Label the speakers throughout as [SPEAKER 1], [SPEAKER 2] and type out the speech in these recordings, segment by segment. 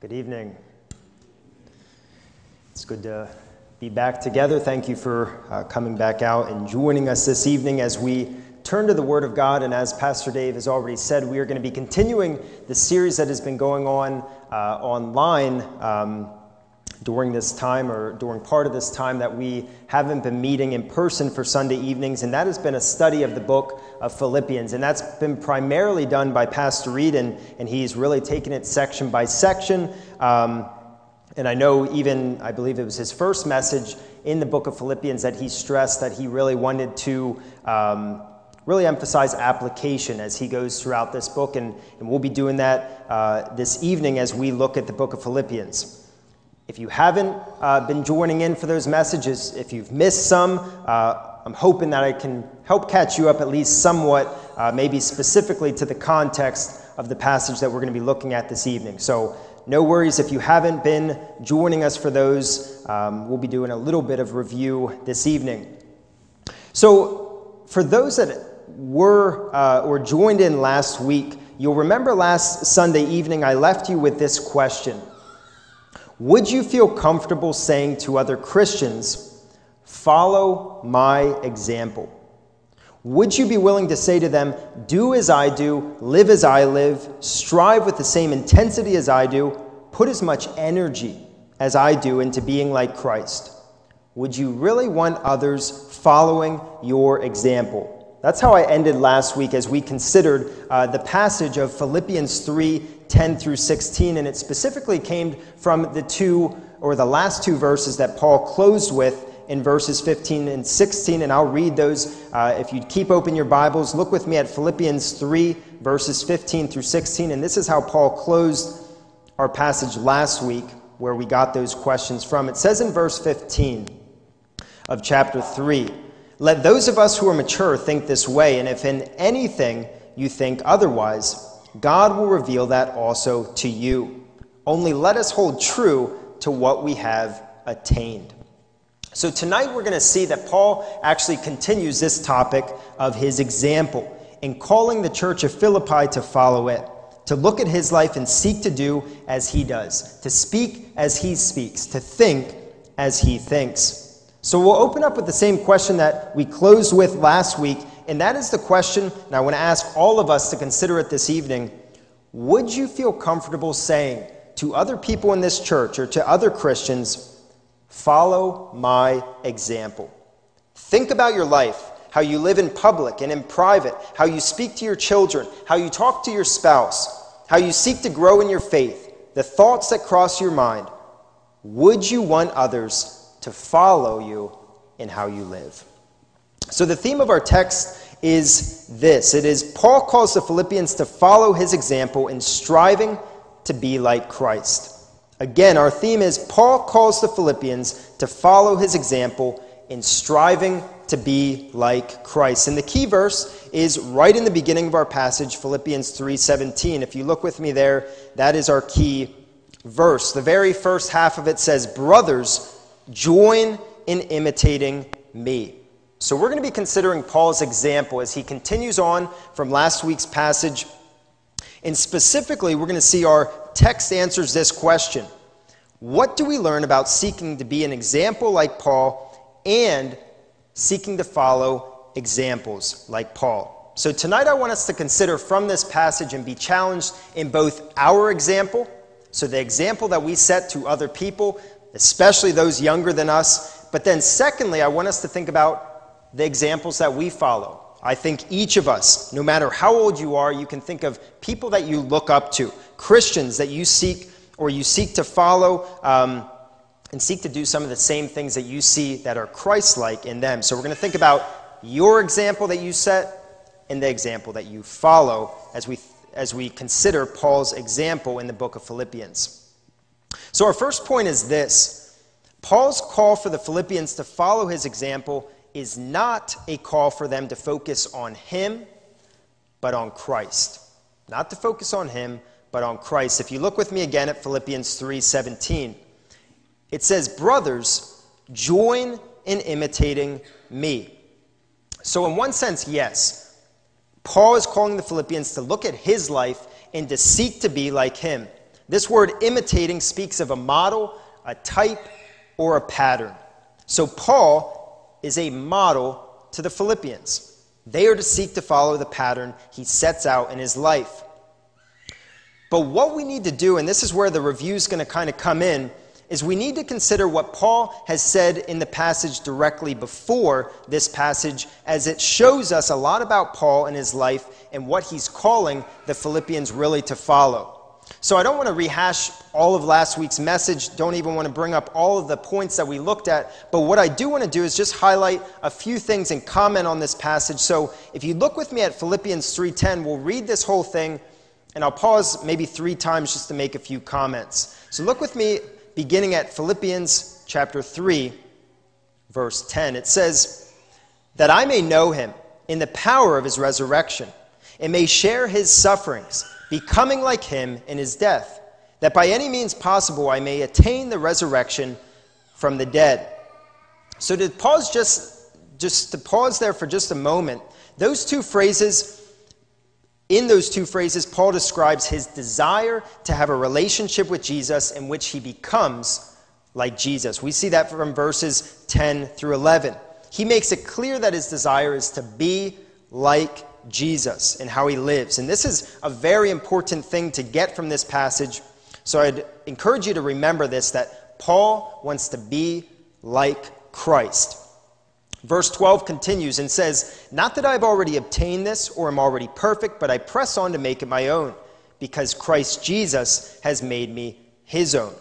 [SPEAKER 1] Good evening. It's good to be back together. Thank you for uh, coming back out and joining us this evening as we turn to the Word of God. And as Pastor Dave has already said, we are going to be continuing the series that has been going on uh, online. Um, during this time or during part of this time that we haven't been meeting in person for Sunday evenings, and that has been a study of the book of Philippians. And that's been primarily done by Pastor Reed, and, and he's really taken it section by section. Um, and I know even, I believe it was his first message in the book of Philippians that he stressed that he really wanted to. Um, really emphasize application as he goes throughout this book, and, and we'll be doing that uh, this evening as we look at the book of Philippians. If you haven't uh, been joining in for those messages, if you've missed some, uh, I'm hoping that I can help catch you up at least somewhat, uh, maybe specifically to the context of the passage that we're going to be looking at this evening. So, no worries if you haven't been joining us for those. Um, we'll be doing a little bit of review this evening. So, for those that were uh, or joined in last week, you'll remember last Sunday evening I left you with this question. Would you feel comfortable saying to other Christians, Follow my example? Would you be willing to say to them, Do as I do, live as I live, strive with the same intensity as I do, put as much energy as I do into being like Christ? Would you really want others following your example? That's how I ended last week as we considered uh, the passage of Philippians 3 10 through 16, and it specifically came from the two or the last two verses that Paul closed with in verses 15 and 16, and I'll read those. Uh, if you keep open your Bibles, look with me at Philippians 3, verses 15 through 16, and this is how Paul closed our passage last week where we got those questions from. It says in verse 15 of chapter 3 Let those of us who are mature think this way, and if in anything you think otherwise, God will reveal that also to you. Only let us hold true to what we have attained. So, tonight we're going to see that Paul actually continues this topic of his example in calling the church of Philippi to follow it, to look at his life and seek to do as he does, to speak as he speaks, to think as he thinks. So, we'll open up with the same question that we closed with last week and that is the question, and I want to ask all of us to consider it this evening. Would you feel comfortable saying to other people in this church or to other Christians, follow my example? Think about your life, how you live in public and in private, how you speak to your children, how you talk to your spouse, how you seek to grow in your faith, the thoughts that cross your mind. Would you want others to follow you in how you live? So, the theme of our text is this it is Paul calls the Philippians to follow his example in striving to be like Christ. Again, our theme is Paul calls the Philippians to follow his example in striving to be like Christ. And the key verse is right in the beginning of our passage, Philippians 3:17. If you look with me there, that is our key verse. The very first half of it says, "Brothers, join in imitating me." So, we're going to be considering Paul's example as he continues on from last week's passage. And specifically, we're going to see our text answers this question What do we learn about seeking to be an example like Paul and seeking to follow examples like Paul? So, tonight I want us to consider from this passage and be challenged in both our example, so the example that we set to other people, especially those younger than us, but then secondly, I want us to think about the examples that we follow. I think each of us, no matter how old you are, you can think of people that you look up to, Christians that you seek or you seek to follow um, and seek to do some of the same things that you see that are Christ like in them. So we're going to think about your example that you set and the example that you follow as we, as we consider Paul's example in the book of Philippians. So our first point is this Paul's call for the Philippians to follow his example is not a call for them to focus on Him, but on Christ. Not to focus on Him, but on Christ. If you look with me again at Philippians 3:17, it says, "Brothers, join in imitating me." So in one sense, yes, Paul is calling the Philippians to look at his life and to seek to be like him. This word imitating speaks of a model, a type, or a pattern. So Paul is a model to the Philippians. They are to seek to follow the pattern he sets out in his life. But what we need to do, and this is where the review is going to kind of come in, is we need to consider what Paul has said in the passage directly before this passage, as it shows us a lot about Paul and his life and what he's calling the Philippians really to follow. So I don't want to rehash all of last week's message, don't even want to bring up all of the points that we looked at, but what I do want to do is just highlight a few things and comment on this passage. So if you look with me at Philippians 3:10, we'll read this whole thing and I'll pause maybe 3 times just to make a few comments. So look with me beginning at Philippians chapter 3 verse 10. It says, "That I may know him in the power of his resurrection and may share his sufferings." Becoming like him in his death, that by any means possible I may attain the resurrection from the dead. So to pause just just to pause there for just a moment, those two phrases in those two phrases, Paul describes his desire to have a relationship with Jesus in which he becomes like Jesus. We see that from verses 10 through 11. He makes it clear that his desire is to be like Jesus and how he lives. And this is a very important thing to get from this passage. So I'd encourage you to remember this that Paul wants to be like Christ. Verse 12 continues and says, Not that I've already obtained this or am already perfect, but I press on to make it my own, because Christ Jesus has made me his own.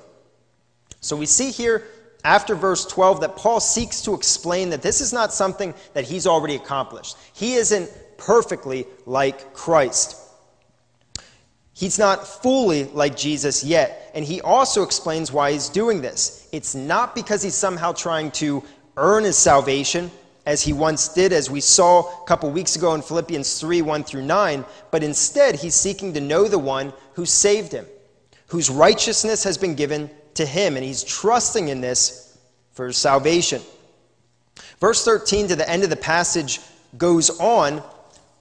[SPEAKER 1] So we see here after verse 12 that Paul seeks to explain that this is not something that he's already accomplished. He isn't perfectly like Christ. He's not fully like Jesus yet. And he also explains why he's doing this. It's not because he's somehow trying to earn his salvation, as he once did, as we saw a couple weeks ago in Philippians 3 1 through 9, but instead he's seeking to know the one who saved him, whose righteousness has been given to him, and he's trusting in this for his salvation. Verse 13 to the end of the passage goes on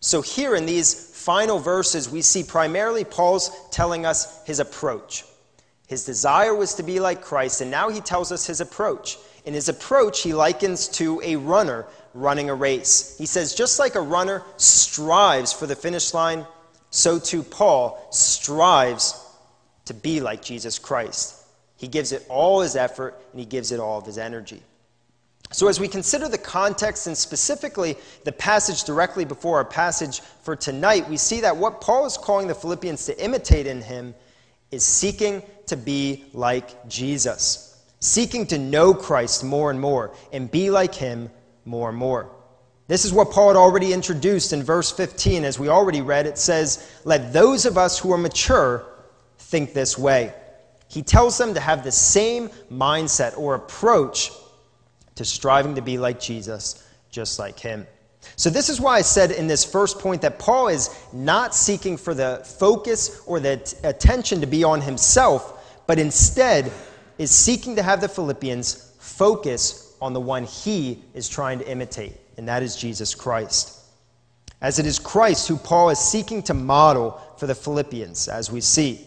[SPEAKER 1] So, here in these final verses, we see primarily Paul's telling us his approach. His desire was to be like Christ, and now he tells us his approach. In his approach, he likens to a runner running a race. He says, just like a runner strives for the finish line, so too Paul strives to be like Jesus Christ. He gives it all his effort and he gives it all of his energy. So, as we consider the context and specifically the passage directly before our passage for tonight, we see that what Paul is calling the Philippians to imitate in him is seeking to be like Jesus, seeking to know Christ more and more and be like him more and more. This is what Paul had already introduced in verse 15. As we already read, it says, Let those of us who are mature think this way. He tells them to have the same mindset or approach to striving to be like Jesus, just like him. So, this is why I said in this first point that Paul is not seeking for the focus or the t- attention to be on himself, but instead is seeking to have the Philippians focus on the one he is trying to imitate, and that is Jesus Christ. As it is Christ who Paul is seeking to model for the Philippians, as we see.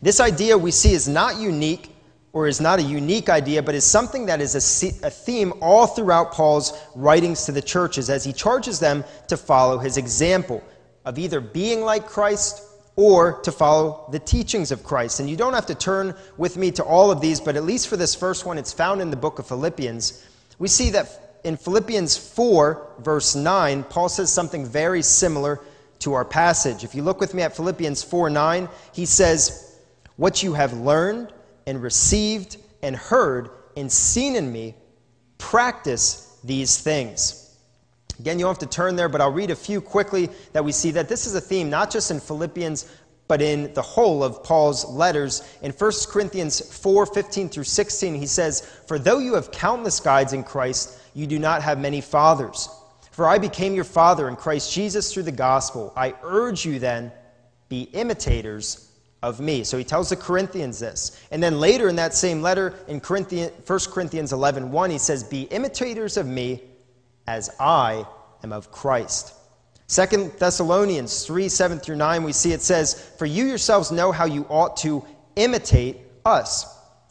[SPEAKER 1] This idea we see is not unique or is not a unique idea, but is something that is a, a, theme all throughout Paul's writings to the churches as he charges them to follow his example of either being like Christ or to follow the teachings of Christ. And you don't have to turn with me to all of these, but at least for this first one, it's found in the book of Philippians. We see that in Philippians 4, verse 9, Paul says something very similar to our passage. If you look with me at Philippians 4 9, he says, What you have learned and received and heard and seen in me, practice these things. Again, you don't have to turn there, but I'll read a few quickly that we see that this is a theme not just in Philippians but in the whole of Paul's letters. In 1 Corinthians 4 15 through 16, he says, For though you have countless guides in Christ, you do not have many fathers. For I became your father in Christ Jesus through the gospel. I urge you then, be imitators of me. So he tells the Corinthians this. And then later in that same letter, in Corinthians, 1 Corinthians 11 1, he says, Be imitators of me as I am of Christ. Second Thessalonians 3 7 through 9, we see it says, For you yourselves know how you ought to imitate us,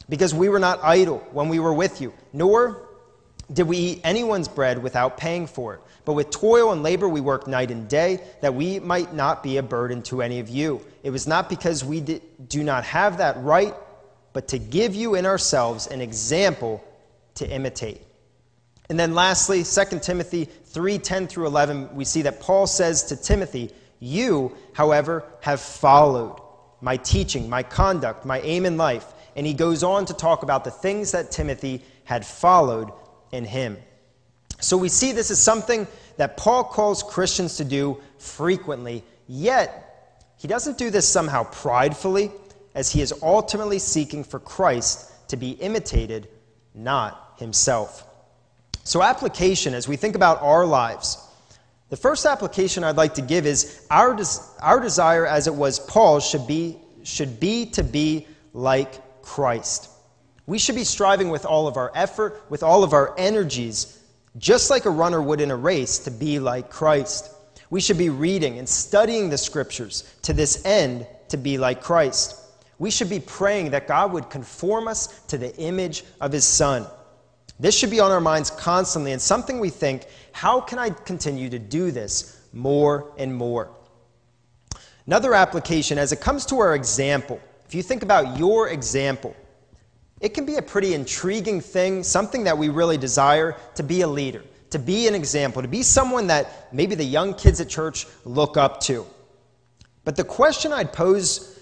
[SPEAKER 1] because we were not idle when we were with you, nor did we eat anyone's bread without paying for it. But with toil and labor we work night and day, that we might not be a burden to any of you. It was not because we do not have that right, but to give you in ourselves an example to imitate. And then lastly, 2 Timothy 3 10 through 11, we see that Paul says to Timothy, You, however, have followed my teaching, my conduct, my aim in life. And he goes on to talk about the things that Timothy had followed in him. So we see this is something that Paul calls Christians to do frequently, yet he doesn't do this somehow pridefully, as he is ultimately seeking for Christ to be imitated, not himself. So, application, as we think about our lives, the first application I'd like to give is our, des- our desire, as it was Paul's, should be, should be to be like Christ. We should be striving with all of our effort, with all of our energies, just like a runner would in a race, to be like Christ. We should be reading and studying the scriptures to this end to be like Christ. We should be praying that God would conform us to the image of his Son. This should be on our minds constantly and something we think, how can I continue to do this more and more? Another application, as it comes to our example, if you think about your example, it can be a pretty intriguing thing, something that we really desire to be a leader, to be an example, to be someone that maybe the young kids at church look up to. But the question I'd pose,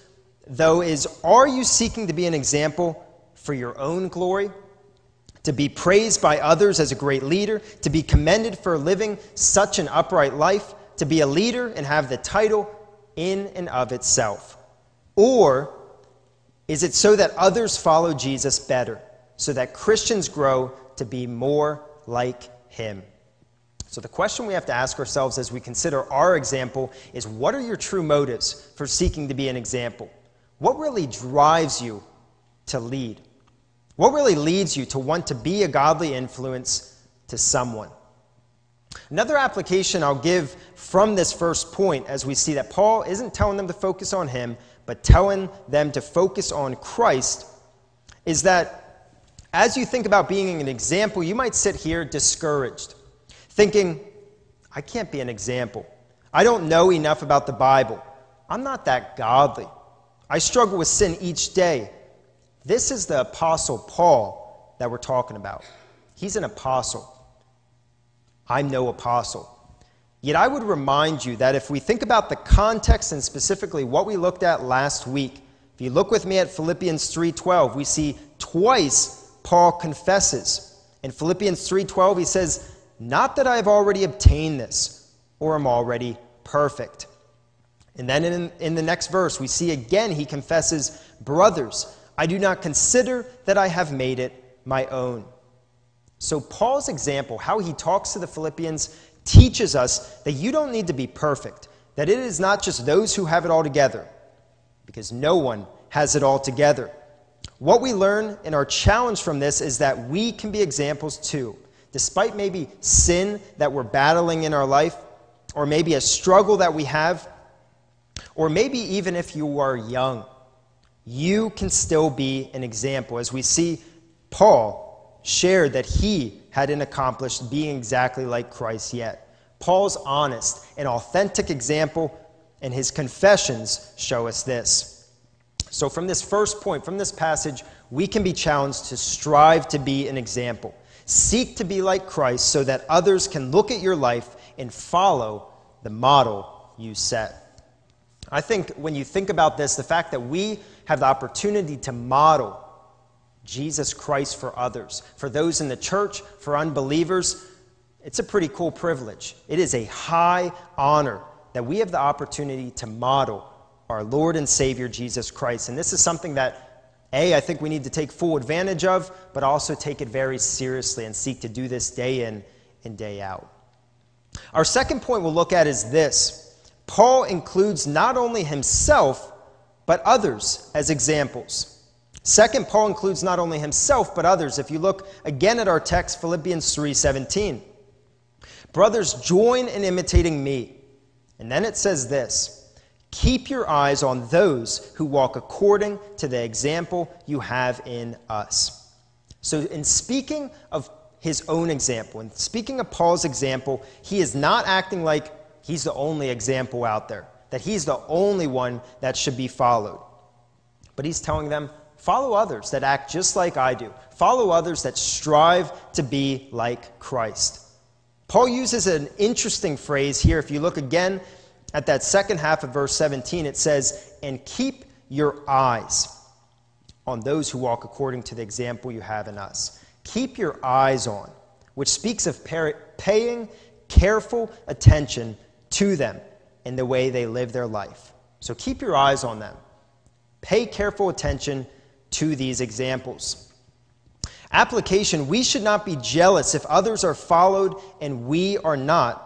[SPEAKER 1] though, is are you seeking to be an example for your own glory to be praised by others as a great leader, to be commended for living such an upright life, to be a leader and have the title in and of itself? Or is it so that others follow Jesus better, so that Christians grow to be more like him? So, the question we have to ask ourselves as we consider our example is what are your true motives for seeking to be an example? What really drives you to lead? What really leads you to want to be a godly influence to someone? Another application I'll give from this first point as we see that Paul isn't telling them to focus on him, but telling them to focus on Christ is that as you think about being an example, you might sit here discouraged, thinking, I can't be an example. I don't know enough about the Bible. I'm not that godly. I struggle with sin each day. This is the Apostle Paul that we're talking about. He's an apostle. I'm no apostle. Yet I would remind you that if we think about the context and specifically what we looked at last week, if you look with me at Philippians 3:12, we see twice Paul confesses. In Philippians 3:12 he says, "Not that I have already obtained this or am already perfect." And then in, in the next verse, we see again he confesses, Brothers, I do not consider that I have made it my own. So, Paul's example, how he talks to the Philippians, teaches us that you don't need to be perfect, that it is not just those who have it all together, because no one has it all together. What we learn in our challenge from this is that we can be examples too. Despite maybe sin that we're battling in our life, or maybe a struggle that we have, or maybe even if you are young you can still be an example. As we see, Paul shared that he hadn't accomplished being exactly like Christ yet. Paul's honest and authentic example and his confessions show us this. So, from this first point, from this passage, we can be challenged to strive to be an example. Seek to be like Christ so that others can look at your life and follow the model you set. I think when you think about this, the fact that we have the opportunity to model Jesus Christ for others. For those in the church, for unbelievers, it's a pretty cool privilege. It is a high honor that we have the opportunity to model our Lord and Savior Jesus Christ. And this is something that, A, I think we need to take full advantage of, but also take it very seriously and seek to do this day in and day out. Our second point we'll look at is this Paul includes not only himself, but others as examples. Second, Paul includes not only himself, but others. If you look again at our text, Philippians 3:17. Brothers, join in imitating me. And then it says this Keep your eyes on those who walk according to the example you have in us. So, in speaking of his own example, in speaking of Paul's example, he is not acting like he's the only example out there, that he's the only one that should be followed. But he's telling them, follow others that act just like I do, follow others that strive to be like Christ. Paul uses an interesting phrase here. If you look again at that second half of verse 17, it says, And keep your eyes on those who walk according to the example you have in us. Keep your eyes on, which speaks of paying careful attention to them in the way they live their life. So keep your eyes on them. Pay careful attention to these examples. Application We should not be jealous if others are followed and we are not.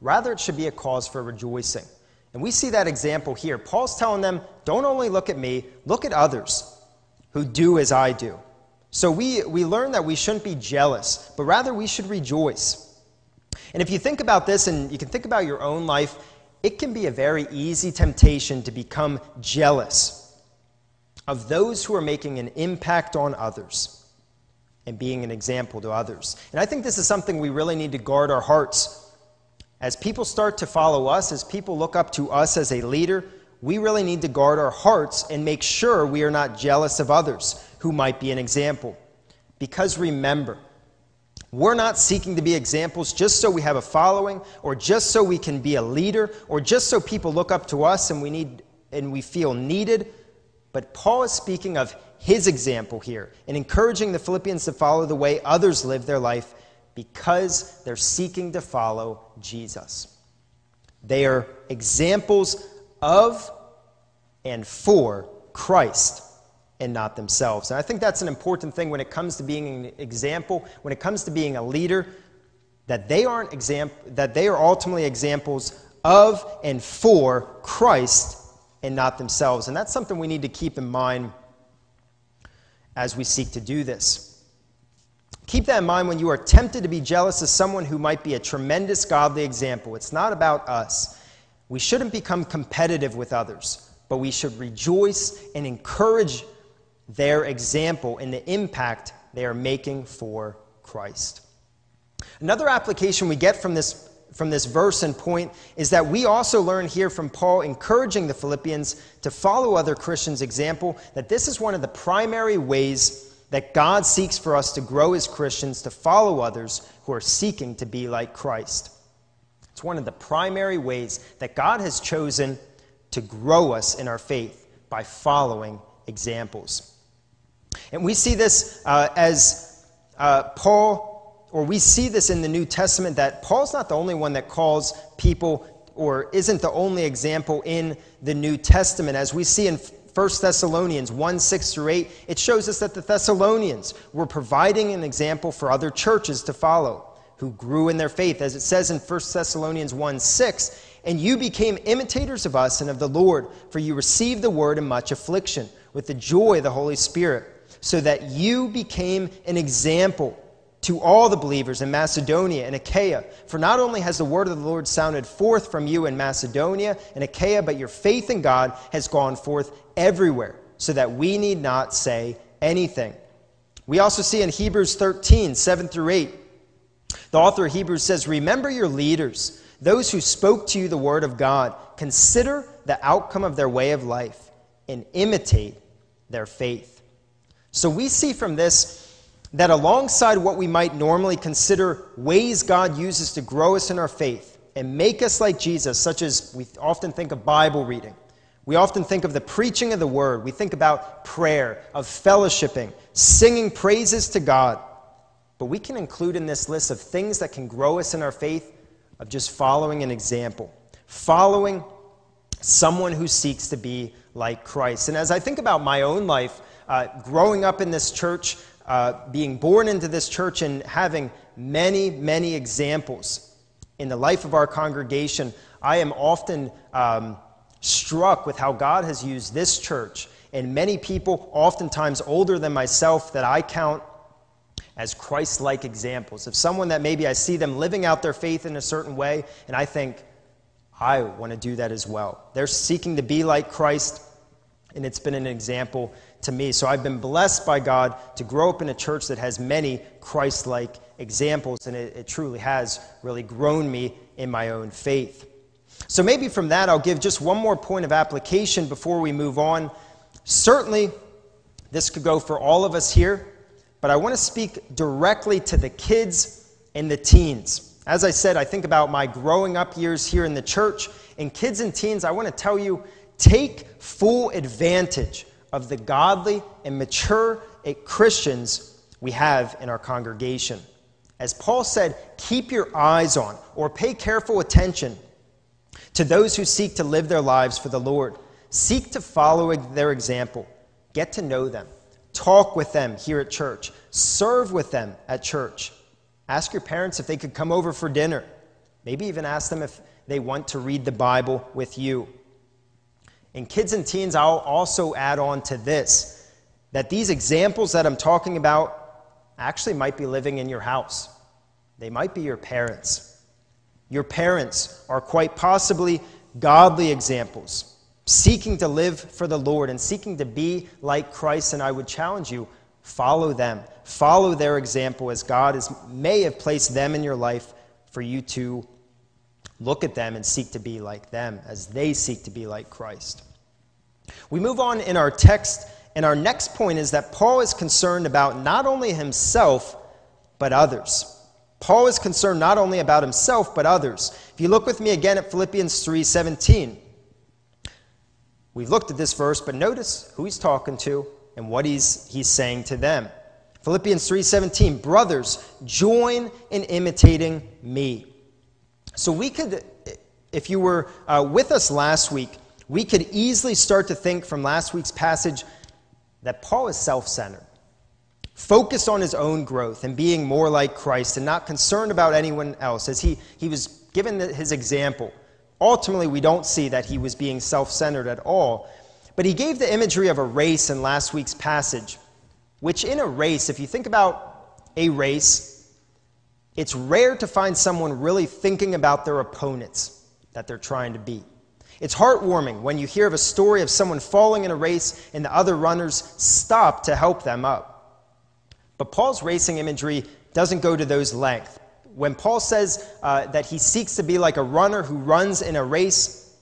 [SPEAKER 1] Rather, it should be a cause for rejoicing. And we see that example here. Paul's telling them, don't only look at me, look at others who do as I do. So we, we learn that we shouldn't be jealous, but rather we should rejoice. And if you think about this and you can think about your own life, it can be a very easy temptation to become jealous of those who are making an impact on others and being an example to others. And I think this is something we really need to guard our hearts. As people start to follow us, as people look up to us as a leader, we really need to guard our hearts and make sure we are not jealous of others who might be an example. Because remember, we're not seeking to be examples just so we have a following or just so we can be a leader or just so people look up to us and we need and we feel needed. But Paul is speaking of his example here and encouraging the Philippians to follow the way others live their life because they're seeking to follow Jesus. They are examples of and for Christ and not themselves. And I think that's an important thing when it comes to being an example, when it comes to being a leader, that they aren't exam- that they are ultimately examples of and for Christ and not themselves. And that's something we need to keep in mind as we seek to do this. Keep that in mind when you are tempted to be jealous of someone who might be a tremendous godly example. It's not about us. We shouldn't become competitive with others, but we should rejoice and encourage their example and the impact they are making for Christ. Another application we get from this from this verse and point is that we also learn here from Paul encouraging the Philippians to follow other Christians' example that this is one of the primary ways that God seeks for us to grow as Christians to follow others who are seeking to be like Christ. It's one of the primary ways that God has chosen to grow us in our faith by following examples. And we see this uh, as uh, Paul or we see this in the New Testament that Paul's not the only one that calls people or isn't the only example in the New Testament. As we see in 1 Thessalonians 1 6 through 8, it shows us that the Thessalonians were providing an example for other churches to follow who grew in their faith. As it says in 1 Thessalonians 1 6, and you became imitators of us and of the Lord, for you received the word in much affliction with the joy of the Holy Spirit, so that you became an example to all the believers in Macedonia and Achaia. For not only has the word of the Lord sounded forth from you in Macedonia and Achaia, but your faith in God has gone forth everywhere, so that we need not say anything. We also see in Hebrews 13, 7 through 8, the author of Hebrews says, Remember your leaders, those who spoke to you the word of God. Consider the outcome of their way of life and imitate their faith. So we see from this that alongside what we might normally consider ways God uses to grow us in our faith and make us like Jesus, such as we often think of Bible reading, we often think of the preaching of the word, we think about prayer, of fellowshipping, singing praises to God. But we can include in this list of things that can grow us in our faith of just following an example, following someone who seeks to be like Christ. And as I think about my own life, uh, growing up in this church, uh, being born into this church, and having many, many examples in the life of our congregation, I am often um, struck with how God has used this church and many people, oftentimes older than myself, that I count as Christ like examples of someone that maybe I see them living out their faith in a certain way, and I think, I want to do that as well. They're seeking to be like Christ, and it's been an example to me. So I've been blessed by God to grow up in a church that has many Christ like examples, and it, it, truly has really grown me in my own faith. So maybe from that, I'll give just one more point of application before we move on. Certainly, this could go for all of us here, but I want to speak directly to the kids and the teens. As I said, I think about my growing up years here in the church. And kids and teens, I want to tell you take full advantage of the godly and mature Christians we have in our congregation. As Paul said, keep your eyes on or pay careful attention to those who seek to live their lives for the Lord. Seek to follow their example, get to know them, talk with them here at church, serve with them at church. Ask your parents if they could come over for dinner. Maybe even ask them if they want to read the Bible with you. And kids and teens, I'll also add on to this that these examples that I'm talking about actually might be living in your house. They might be your parents. Your parents are quite possibly godly examples, seeking to live for the Lord and seeking to be like Christ. And I would challenge you Follow them. Follow their example as God may have placed them in your life for you to look at them and seek to be like them as they seek to be like Christ. We move on in our text, and our next point is that Paul is concerned about not only himself, but others. Paul is concerned not only about himself, but others. If you look with me again at Philippians 3:17, we've looked at this verse, but notice who he's talking to and what he's, he's saying to them. Philippians 3:17, brothers, join in imitating me. So we could, if you were uh, with us last week, we could easily start to think from last week's passage that Paul is self-centered, focused on his own growth and being more like Christ, and not concerned about anyone else. As he, he was given his example, ultimately we don't see that he was being self-centered at all. But he gave the imagery of a race in last week's passage, which in a race, if you think about a race, it's rare to find someone really thinking about their opponents that they're trying to beat. It's heartwarming when you hear of a story of someone falling in a race and the other runners stop to help them up. But Paul's racing imagery doesn't go to those lengths. When Paul says uh, that he seeks to be like a runner who runs in a race,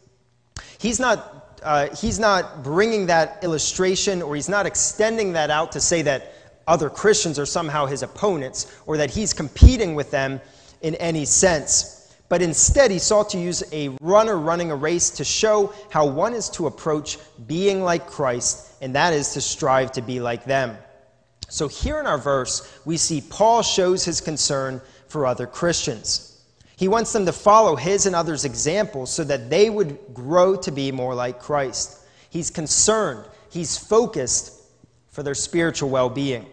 [SPEAKER 1] he's not uh, he's not bringing that illustration or he's not extending that out to say that other Christians are somehow his opponents or that he's competing with them in any sense. But instead, he sought to use a runner running a race to show how one is to approach being like Christ, and that is to strive to be like them. So, here in our verse, we see Paul shows his concern for other Christians. He wants them to follow his and others' examples so that they would grow to be more like Christ. He's concerned, he's focused for their spiritual well being.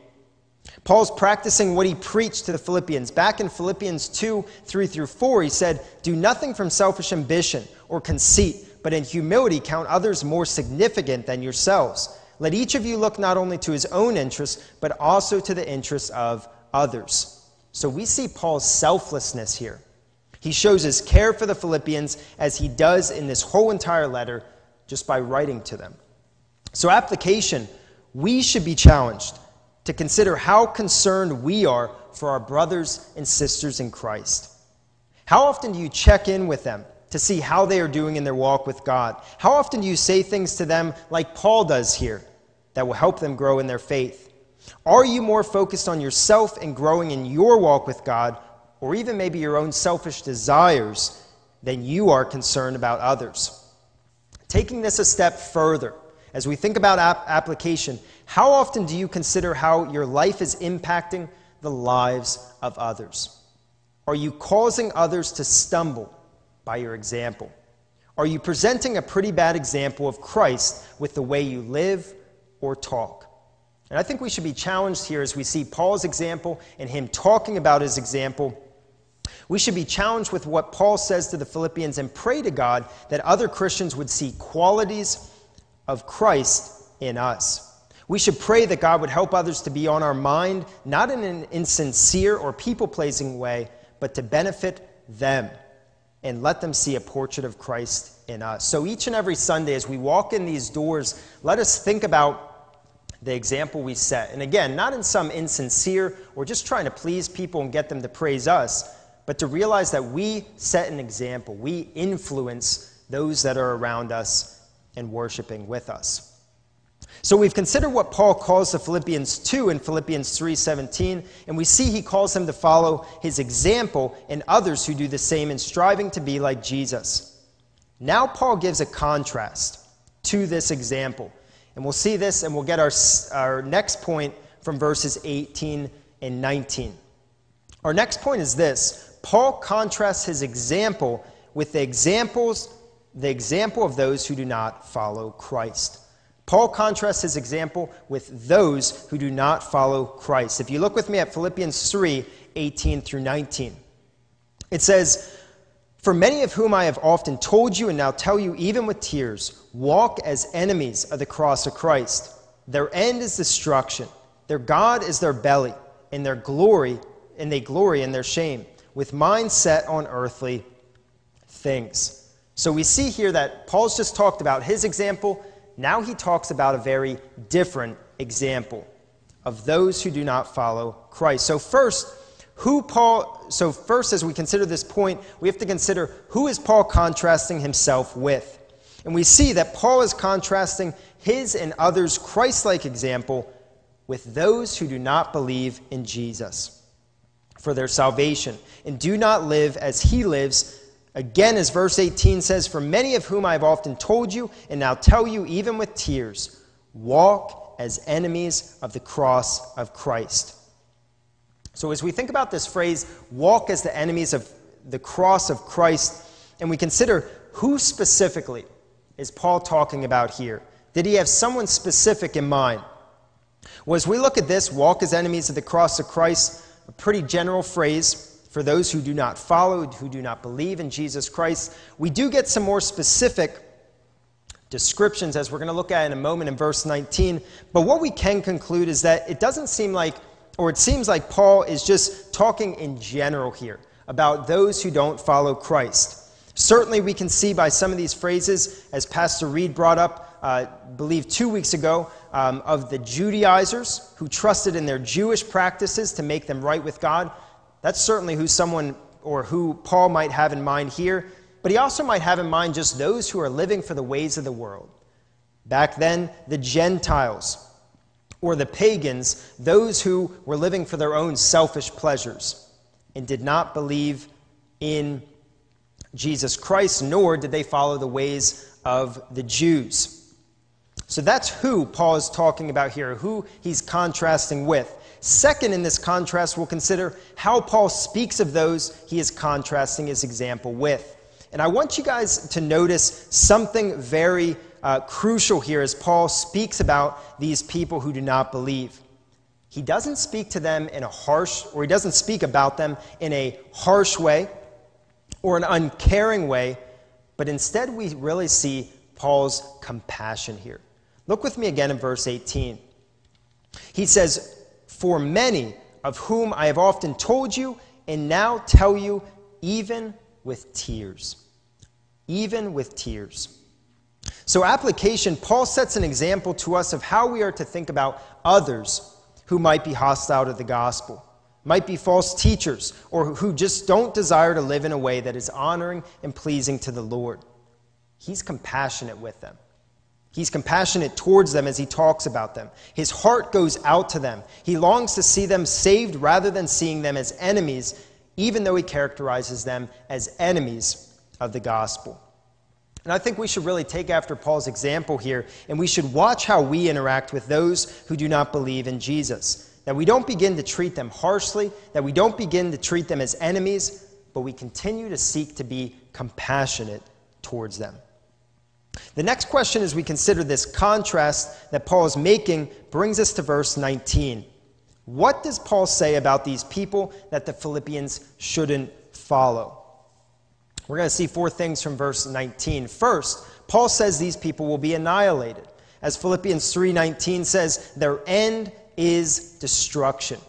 [SPEAKER 1] Paul's practicing what he preached to the Philippians. Back in Philippians 2 3 through 4, he said, Do nothing from selfish ambition or conceit, but in humility count others more significant than yourselves. Let each of you look not only to his own interests, but also to the interests of others. So we see Paul's selflessness here. He shows his care for the Philippians as he does in this whole entire letter just by writing to them. So, application, we should be challenged to consider how concerned we are for our brothers and sisters in Christ. How often do you check in with them to see how they are doing in their walk with God? How often do you say things to them like Paul does here that will help them grow in their faith? Are you more focused on yourself and growing in your walk with God, or even maybe your own selfish desires, than you are concerned about others. Taking this a step further, as we think about ap- application, how often do you consider how your life is impacting the lives of others? Are you causing others to stumble by your example? Are you presenting a pretty bad example of Christ with the way you live or talk? And I think we should be challenged here as we see Paul's example and him talking about his example. We should be challenged with what Paul says to the Philippians and pray to God that other Christians would see qualities of Christ in us. We should pray that God would help others to be on our mind, not in an insincere or people pleasing way, but to benefit them and let them see a portrait of Christ in us. So each and every Sunday, as we walk in these doors, let us think about the example we set. And again, not in some insincere or just trying to please people and get them to praise us, but to realize that we set an example. We influence those that are around us and worshiping with us. So we've considered what Paul calls the Philippians to in Philippians 3:17, and we see he calls them to follow his example and others who do the same in striving to be like Jesus. Now Paul gives a contrast to this example. And we'll see this and we'll get our, our next point from verses 18 and 19. Our next point is this Paul contrasts his example with the examples, the example of those who do not follow Christ. Paul contrasts his example with those who do not follow Christ. If you look with me at Philippians 3 18 through 19, it says, For many of whom I have often told you and now tell you, even with tears, walk as enemies of the cross of Christ. Their end is destruction, their God is their belly, and their glory, and they glory in their shame, with minds set on earthly things. So we see here that Paul's just talked about his example now he talks about a very different example of those who do not follow Christ. So first, who Paul so first as we consider this point, we have to consider who is Paul contrasting himself with. And we see that Paul is contrasting his and others Christ-like example with those who do not believe in Jesus for their salvation and do not live as he lives Again, as verse 18 says, For many of whom I have often told you, and now tell you even with tears, walk as enemies of the cross of Christ. So, as we think about this phrase, walk as the enemies of the cross of Christ, and we consider who specifically is Paul talking about here? Did he have someone specific in mind? Well, as we look at this, walk as enemies of the cross of Christ, a pretty general phrase for those who do not follow, who do not believe in Jesus Christ. We do get some more specific descriptions as we're going to look at in a moment in verse 19. But what we can conclude is that it doesn't seem like, or it seems like Paul is just talking in general here about those who don't follow Christ. Certainly, we can see by some of these phrases, as Pastor Reed brought up, uh, believe two weeks ago, um, of the Judaizers who trusted in their Jewish practices to make them right with God. That's certainly who someone or who Paul might have in mind here, but he also might have in mind just those who are living for the ways of the world. Back then, the Gentiles or the pagans, those who were living for their own selfish pleasures and did not believe in Jesus Christ, nor did they follow the ways of the Jews. So that's who Paul is talking about here, who he's contrasting with. Second, in this contrast, we'll consider how Paul speaks of those he is contrasting his example with. And I want you guys to notice something very uh, crucial here as Paul speaks about these people who do not believe. He doesn't speak to them in a harsh, or he doesn't speak about them in a harsh way or an uncaring way, but instead we really see Paul's compassion here. Look with me again in verse 18. He says, for many of whom I have often told you and now tell you, even with tears. Even with tears. So, application, Paul sets an example to us of how we are to think about others who might be hostile to the gospel, might be false teachers, or who just don't desire to live in a way that is honoring and pleasing to the Lord. He's compassionate with them. He's compassionate towards them as he talks about them. His heart goes out to them. He longs to see them saved rather than seeing them as enemies, even though he characterizes them as enemies of the gospel. And I think we should really take after Paul's example here, and we should watch how we interact with those who do not believe in Jesus. That we don't begin to treat them harshly, that we don't begin to treat them as enemies, but we continue to seek to be compassionate towards them. The next question, as we consider this contrast that Paul is making, brings us to verse 19. What does Paul say about these people that the Philippians shouldn't follow? We're going to see four things from verse 19. First, Paul says these people will be annihilated. As Philippians 3:19 says, their end is destruction.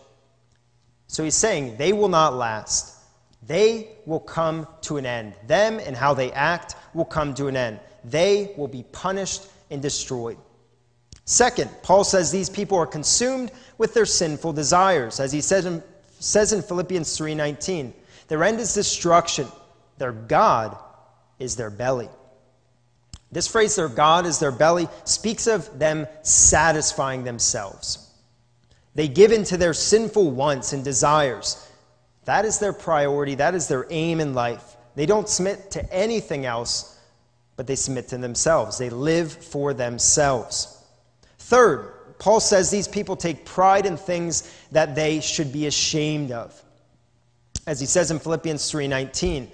[SPEAKER 1] So he's saying they will not last. They will come to an end. Them and how they act will come to an end. They will be punished and destroyed. Second, Paul says these people are consumed with their sinful desires. As he says in, says in Philippians 3:19, their end is destruction. Their God is their belly. This phrase, their God is their belly, speaks of them satisfying themselves. They give in to their sinful wants and desires. That is their priority, that is their aim in life. They don't submit to anything else, but they submit to themselves. They live for themselves. Third, Paul says these people take pride in things that they should be ashamed of. As he says in Philippians 3:19,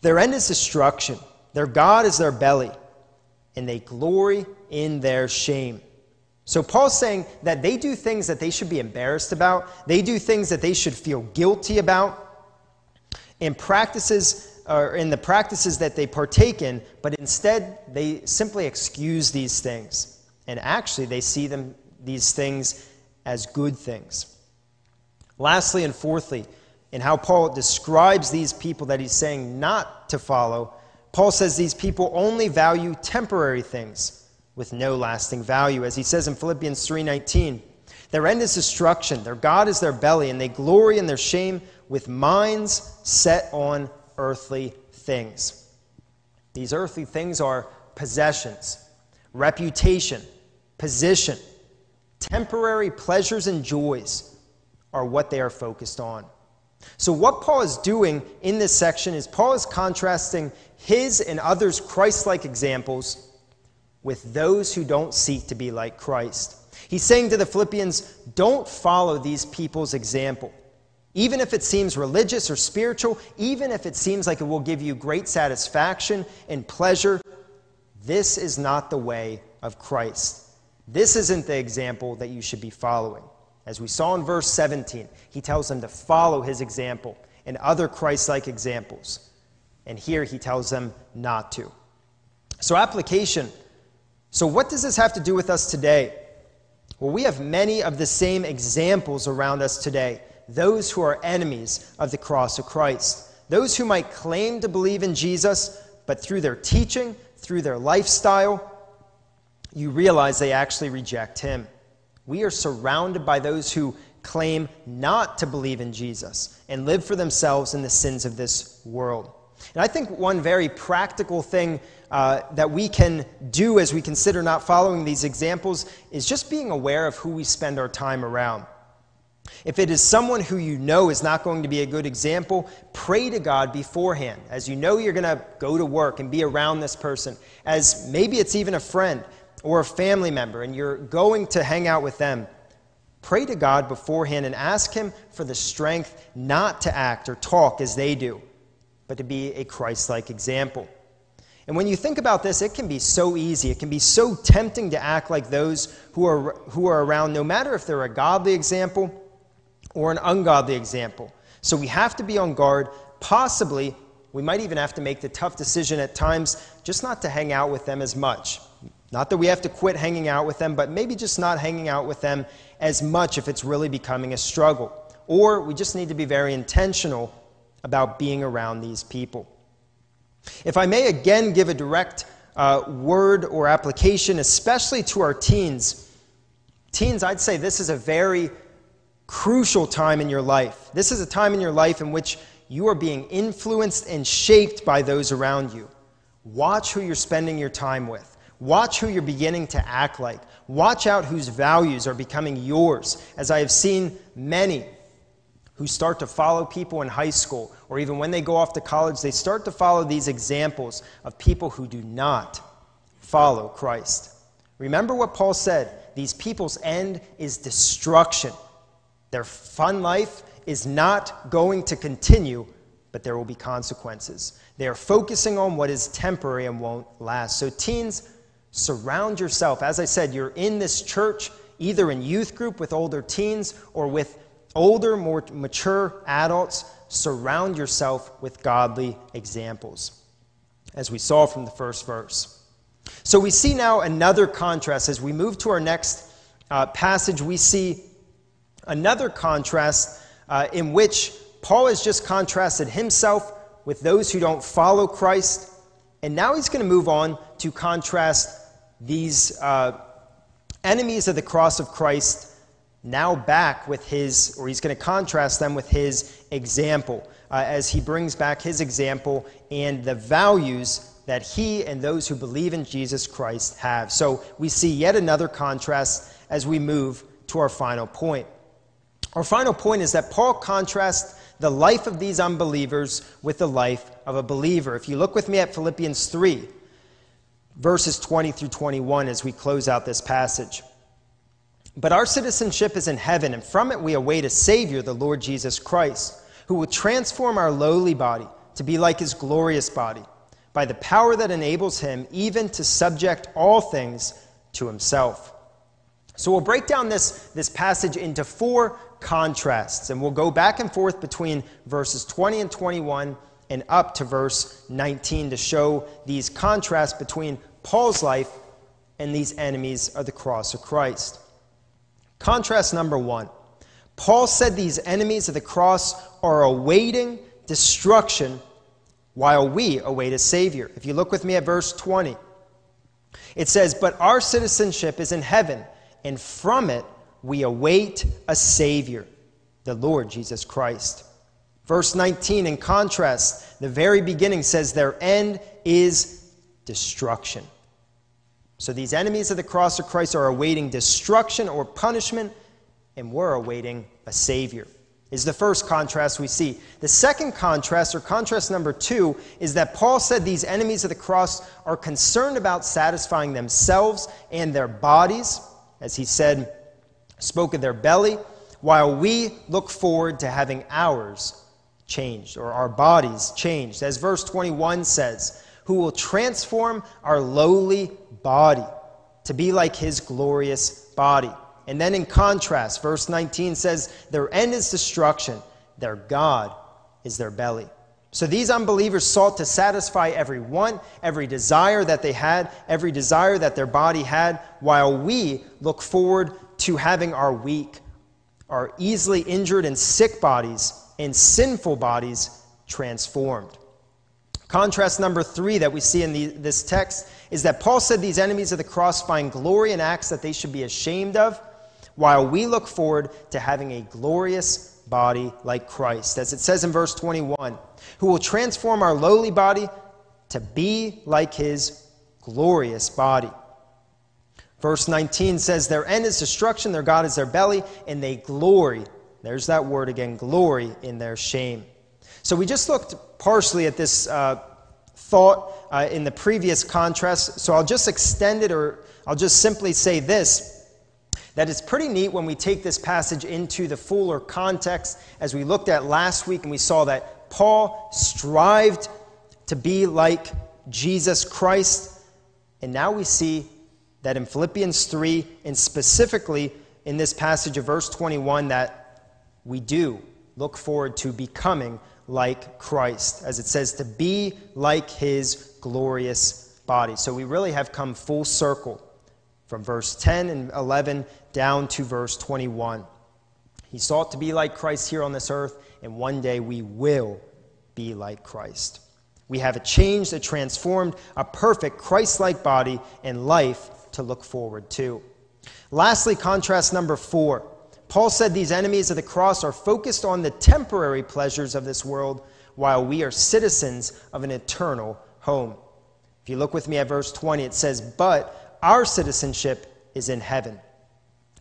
[SPEAKER 1] their end is destruction. Their God is their belly, and they glory in their shame. So Paul's saying that they do things that they should be embarrassed about. They do things that they should feel guilty about. and practices or in the practices that they partake in, but instead they simply excuse these things. And actually they see them these things as good things. Lastly and fourthly, in how Paul describes these people that he's saying not to follow, Paul says these people only value temporary things with no lasting value. As he says in Philippians 3:19, their end is destruction, their God is their belly, and they glory in their shame with minds set on earthly things. These earthly things are possessions, reputation, position, temporary pleasures and joys are what they are focused on. So, what Paul is doing in this section is Paul is contrasting his and others' Christ like examples with those who don't seek to be like Christ. He's saying to the Philippians, don't follow these people's example. Even if it seems religious or spiritual, even if it seems like it will give you great satisfaction and pleasure, this is not the way of Christ. This isn't the example that you should be following. As we saw in verse 17, he tells them to follow his example and other Christ like examples. And here he tells them not to. So, application. So, what does this have to do with us today? Well, we have many of the same examples around us today those who are enemies of the cross of Christ, those who might claim to believe in Jesus, but through their teaching, through their lifestyle, you realize they actually reject him. We are surrounded by those who claim not to believe in Jesus and live for themselves in the sins of this world. And I think one very practical thing uh, that we can do as we consider not following these examples is just being aware of who we spend our time around. If it is someone who you know is not going to be a good example, pray to God beforehand. As you know you're going to go to work and be around this person, as maybe it's even a friend, or a family member and you're going to hang out with them, pray to God beforehand and ask Him for the strength not to act or talk as they do, but to be a Christ like example. And when you think about this, it can be so easy. It can be so tempting to act like those who are, who are around, no matter if they're a godly example or an ungodly example. So we have to be on guard. Possibly, we might even have to make the tough decision at times just not to hang out with them as much. Not that we have to quit hanging out with them, but maybe just not hanging out with them as much if it's really becoming a struggle. Or we just need to be very intentional about being around these people. If I may again give a direct uh, word or application, especially to our teens, teens, I'd say this is a very crucial time in your life. This is a time in your life in which you are being influenced and shaped by those around you. Watch who you're spending your time with. Watch who you're beginning to act like. Watch out whose values are becoming yours, as I have seen many who start to follow people in high school, or even when they go off to college, they start to follow these examples of people who do not follow Christ. Remember what Paul said these people's end is destruction. Their fun life is not going to continue, but there will be consequences. They are focusing on what is temporary and won't last. So, teens, surround yourself. As I said, you're in this church, either in youth group with older teens or with older, more mature adults. Surround yourself with godly examples, as we saw from the first verse. So, we see now another contrast. As we move to our next uh, passage, we see another contrast uh, in which Paul has just contrasted himself with those who don't follow Christ. And now he's going to move on to contrast these uh, enemies of the cross of Christ now back with his, or he's going to contrast them with his example uh, as he brings back his example and the values that he and those who believe in Jesus Christ have. So we see yet another contrast as we move to our final point. Our final point is that Paul contrasts the life of these unbelievers with the life of a believer. If you look with me at Philippians 3, verses 20 through 21, as we close out this passage. But our citizenship is in heaven, and from it we await a Savior, the Lord Jesus Christ, who will transform our lowly body to be like his glorious body, by the power that enables him even to subject all things to himself. So we'll break down this, this passage into four contrasts, and we'll go back and forth between verses 20 and 21 and up to verse 19 to show these contrasts between Paul's life and these enemies of the cross of Christ. Contrast number one Paul said these enemies of the cross are awaiting destruction while we await a Savior. If you look with me at verse 20, it says, But our citizenship is in heaven, and from it we await a Savior, the Lord Jesus Christ. Verse 19, in contrast, the very beginning says their end is destruction. So these enemies of the cross of Christ are awaiting destruction or punishment, and we're awaiting a Savior. Is the first contrast we see. The second contrast, or contrast number two, is that Paul said these enemies of the cross are concerned about satisfying themselves and their bodies, as he said spoke of their belly, while we look forward to having ours changed, or our bodies changed. As verse 21 says, who will transform our lowly body to be like his glorious body. And then in contrast, verse 19 says, Their end is destruction, their God is their belly. So these unbelievers sought to satisfy every want, every desire that they had, every desire that their body had, while we look forward to having our weak, our easily injured and sick bodies and sinful bodies transformed. Contrast number three that we see in the, this text is that Paul said these enemies of the cross find glory in acts that they should be ashamed of, while we look forward to having a glorious body like Christ. As it says in verse 21, who will transform our lowly body to be like his glorious body. Verse 19 says, Their end is destruction, their God is their belly, and they glory. There's that word again glory in their shame. So we just looked partially at this uh, thought uh, in the previous contrast. So I'll just extend it, or I'll just simply say this that it's pretty neat when we take this passage into the fuller context, as we looked at last week, and we saw that Paul strived to be like Jesus Christ. And now we see that in Philippians 3, and specifically in this passage of verse 21, that we do look forward to becoming like Christ, as it says, to be like his glorious body. So we really have come full circle from verse 10 and 11 down to verse 21. He sought to be like Christ here on this earth, and one day we will be like Christ. We have a changed, a transformed, a perfect Christ like body and life to look forward to. Lastly, contrast number four. Paul said these enemies of the cross are focused on the temporary pleasures of this world, while we are citizens of an eternal home. If you look with me at verse 20, it says, But our citizenship is in heaven.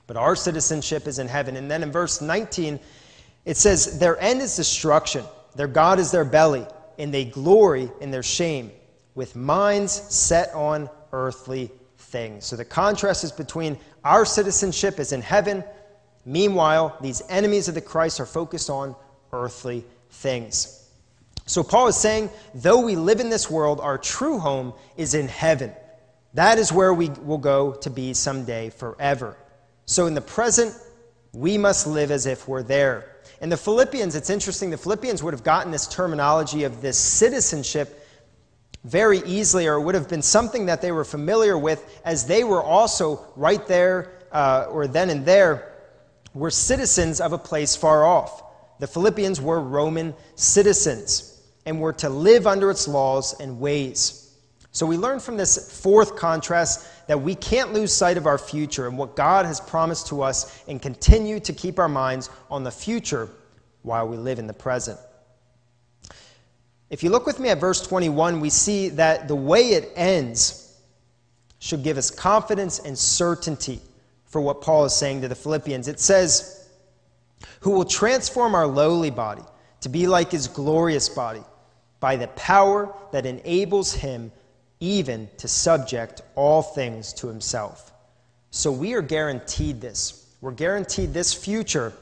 [SPEAKER 1] But our citizenship is in heaven. And then in verse 19, it says, Their end is destruction, their God is their belly, and they glory in their shame, with minds set on earthly things. So the contrast is between our citizenship is in heaven. Meanwhile, these enemies of the Christ are focused on earthly things. So Paul is saying, though we live in this world, our true home is in heaven. That is where we will go to be someday forever. So in the present, we must live as if we're there. In the Philippians, it's interesting, the Philippians would have gotten this terminology of this citizenship very easily, or it would have been something that they were familiar with, as they were also right there, uh, or then and there, were citizens of a place far off. The Philippians were Roman citizens and were to live under its laws and ways. So we learn from this fourth contrast that we can't lose sight of our future and what God has promised to us and continue to keep our minds on the future while we live in the present. If you look with me at verse 21, we see that the way it ends should give us confidence and certainty for what Paul is saying to the Philippians. It says, Who will transform our lowly body to be like his glorious body by the power that enables him even to subject all things to himself. So we are guaranteed this. We're guaranteed this future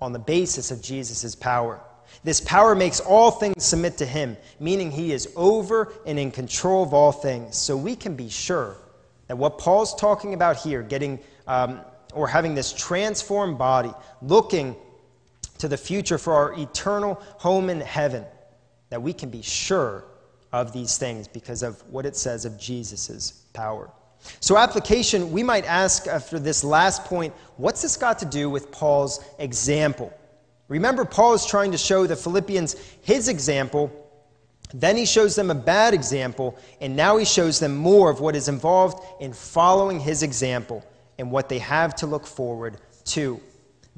[SPEAKER 1] on the basis of Jesus' power. This power makes all things submit to him, meaning he is over and in control of all things. So we can be sure that what Paul's talking about here, getting um, or having this transformed body, looking to the future for our eternal home in heaven, that we can be sure of these things because of what it says of Jesus' power. So, application, we might ask uh, after this last point what's this got to do with Paul's example? Remember, Paul is trying to show the Philippians his example. Then he shows them a bad example, and now he shows them more of what is involved in following his example and what they have to look forward to.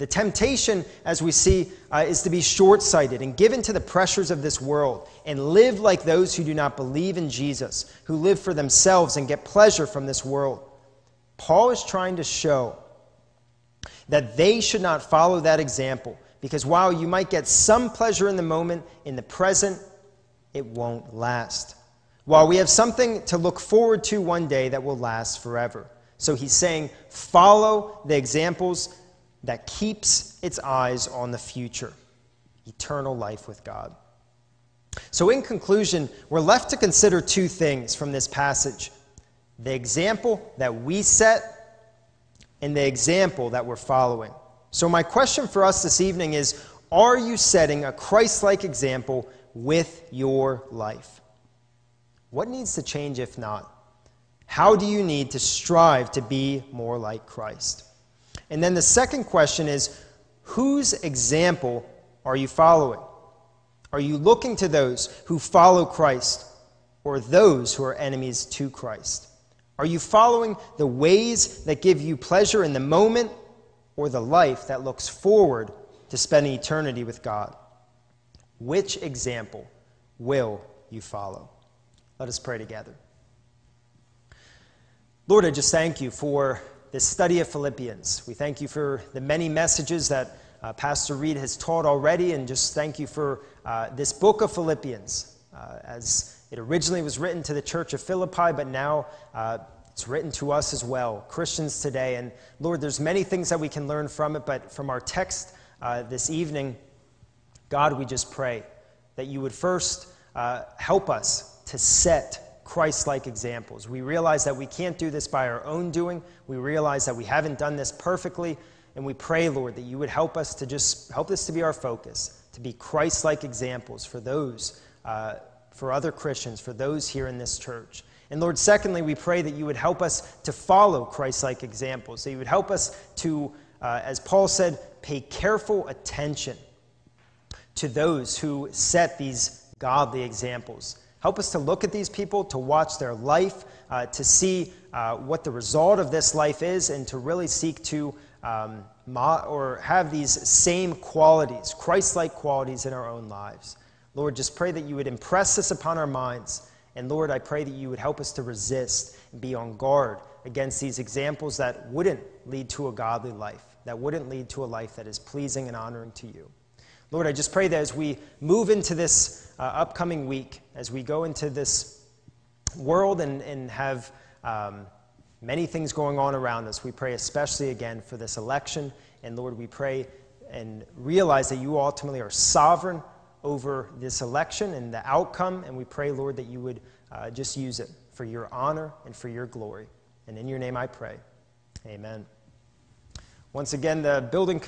[SPEAKER 1] The temptation, as we see, uh, is to be short sighted and given to the pressures of this world and live like those who do not believe in Jesus, who live for themselves and get pleasure from this world. Paul is trying to show that they should not follow that example because while you might get some pleasure in the moment, in the present, it won't last. While we have something to look forward to one day that will last forever. So he's saying, follow the examples that keeps its eyes on the future eternal life with God. So, in conclusion, we're left to consider two things from this passage the example that we set and the example that we're following. So, my question for us this evening is Are you setting a Christ like example with your life? What needs to change if not? How do you need to strive to be more like Christ? And then the second question is whose example are you following? Are you looking to those who follow Christ or those who are enemies to Christ? Are you following the ways that give you pleasure in the moment or the life that looks forward to spending eternity with God? Which example will you follow? Let us pray together. Lord, I just thank you for this study of Philippians. We thank you for the many messages that uh, Pastor Reed has taught already, and just thank you for uh, this book of Philippians. Uh, as it originally was written to the church of Philippi, but now uh, it's written to us as well, Christians today. And Lord, there's many things that we can learn from it, but from our text uh, this evening, God, we just pray that you would first uh, help us to set Christ like examples. We realize that we can't do this by our own doing. We realize that we haven't done this perfectly. And we pray, Lord, that you would help us to just help this to be our focus, to be Christ like examples for those, uh, for other Christians, for those here in this church. And Lord, secondly, we pray that you would help us to follow Christ like examples, that you would help us to, uh, as Paul said, pay careful attention to those who set these godly examples. Help us to look at these people, to watch their life, uh, to see uh, what the result of this life is, and to really seek to um, mo- or have these same qualities, Christ like qualities in our own lives. Lord, just pray that you would impress this upon our minds. And Lord, I pray that you would help us to resist and be on guard against these examples that wouldn't lead to a godly life, that wouldn't lead to a life that is pleasing and honoring to you. Lord, I just pray that as we move into this uh, upcoming week, as we go into this world and, and have um, many things going on around us. We pray especially again for this election. And Lord, we pray and realize that you ultimately are sovereign over this election and the outcome. And we pray, Lord, that you would uh, just use it for your honor and for your glory. And in your name I pray. Amen. Once again, the building